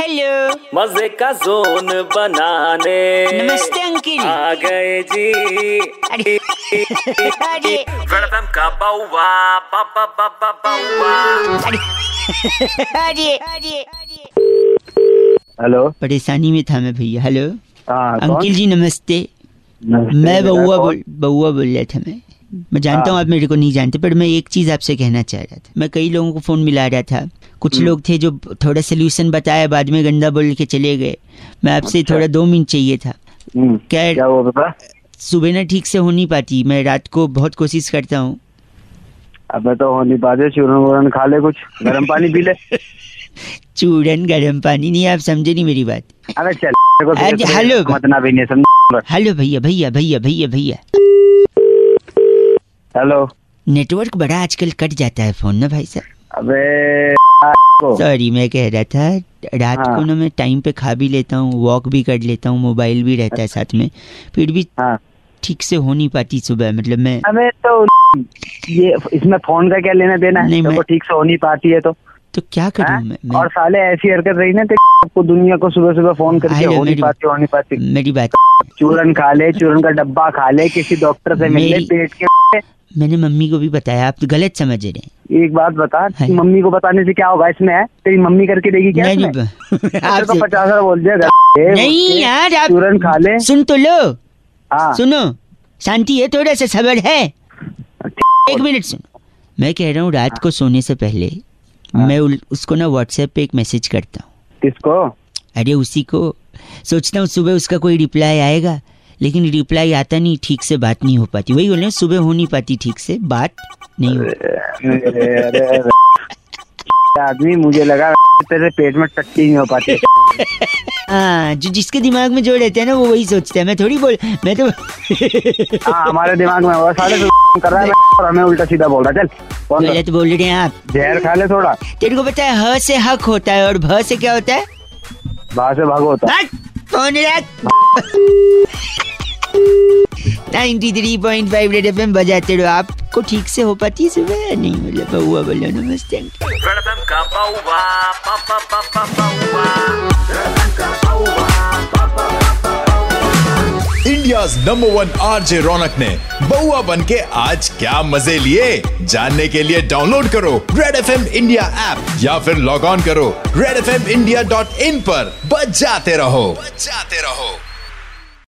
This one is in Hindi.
हेलो मज़े का जोन बनाने। नमस्ते अंकिल। आ गए जी। अरे अरे। वेलकम का बाउवा बाबा बाबा बाउवा। अरे अरे अरे। हेलो। परेशानी में था मैं भैया हेलो। हाँ अंकिल जी नमस्ते। मैं बउआ बोल बउआ बोल रहा था मैं। मैं जानता हूँ आप मेरे को नहीं जानते पर मैं एक चीज़ आपसे कहना चाह रहा था। मैं कई लोगों को फ़ोन मिला रहा था। कुछ हम्म। लोग थे जो थोड़ा सोल्यूशन बताया बाद में गंदा बोल के चले गए। मैं आपसे अच्छा। थोड़ा दो मिनट चाहिए था। हम्म, क्या क्या हुआ सुबह ना ठीक से हो नहीं पाती। मैं रात को बहुत कोशिश करता हूँ। अबे तो हो नहीं पाते चूरन वूरन खा ले कुछ। गर्म पानी पी ले। चूरन गर्म पानी नहीं आप समझे नहीं मेरी बात। अबे चल अरे, फिर- हेलो। मत भी नहीं समझ? हेलो भैया भैया भैया भैया भैया। हेलो। नेटवर्क बड़ा आजकल कट जाता है फ़ोन ना भाई साहब। अबे। सॉरी मैं कह रहा था रात हाँ। को ना मैं टाइम पे खा भी लेता हूँ वॉक भी कर लेता हूँ मोबाइल भी रहता है साथ में फिर भी हाँ। ठीक से हो नहीं पाती सुबह मतलब मैं अबे तो ये इसमें फ़ोन का क्या लेना देना है? तो ठीक से हो नहीं पाती है तो। तो क्या हाँ? करूँ मैं, मैं और साले ऐसी हरकत रही ना आपको दुनिया को सुबह सुबह फ़ोन करके हो नहीं पाती हो नहीं पाती। मेरी बात चूरन खा ले चूरन का डब्बा खा ले किसी डॉक्टर से मिल ले पेट के मैंने मम्मी को भी बताया आप तो गलत समझ रहे हैं। एक बात बता हाँ। मम्मी को बताने से क्या होगा? इसमें है? तेरी मम्मी करके देगी क्या नहीं इसमें? नहीं तेरे पचास बार बोल दिया नहीं यार आप चूरन खा ले। सुन तो लो। हाँ। सुनो शांति है थोड़ा सा सबर है। एक मिनट सुनो। मैं कह रहा हूँ रात को सोने से पहले हाँ। मैं उसको ना व्हाट्सएप पे एक मैसेज करता हूँ। किसको? अरे उसी को। सोचता हूँ सुबह उसका कोई रिप्लाई आएगा। लेकिन रिप्लाई आता नहीं ठीक से बात नहीं हो पाती। वही बोले सुबह हो नहीं पाती ठीक से बात नहीं हो आदमी मुझे लगा तेरे पेट में टट्टी नहीं हो पाती। हाँ जो जिसके दिमाग में जो रहते हैं ना वो वही सोचता है। मैं थोड़ी बोल मैं तो हाँ हमारे दिमाग में वो साले तो कर रहा है और हमें उल्टा सीधा बोल रहा है। चल गलत बोल रहे हैं आप। जहर खा ले थोड़ा। तेरे को पता है ह से हक होता है और भ से क्या होता है? बाहर से भागो होता हट, फ़ोन रख 93.5 रेड एफएम बजाते रहो। आपको ठीक से हो पाती है सुबह नहीं मतलब बउआ बोलो नमस्ते। वेलकम का बाउवा बाबा बाबा Bauaa India number one RJ Raunak ने बउआ बन के आज क्या मज़े लिए? जानने के लिए डाउनलोड करो Red F M India app या फिर लॉग ऑन करो Red F M India dot in पर। बजाते रहो। बजाते रहो।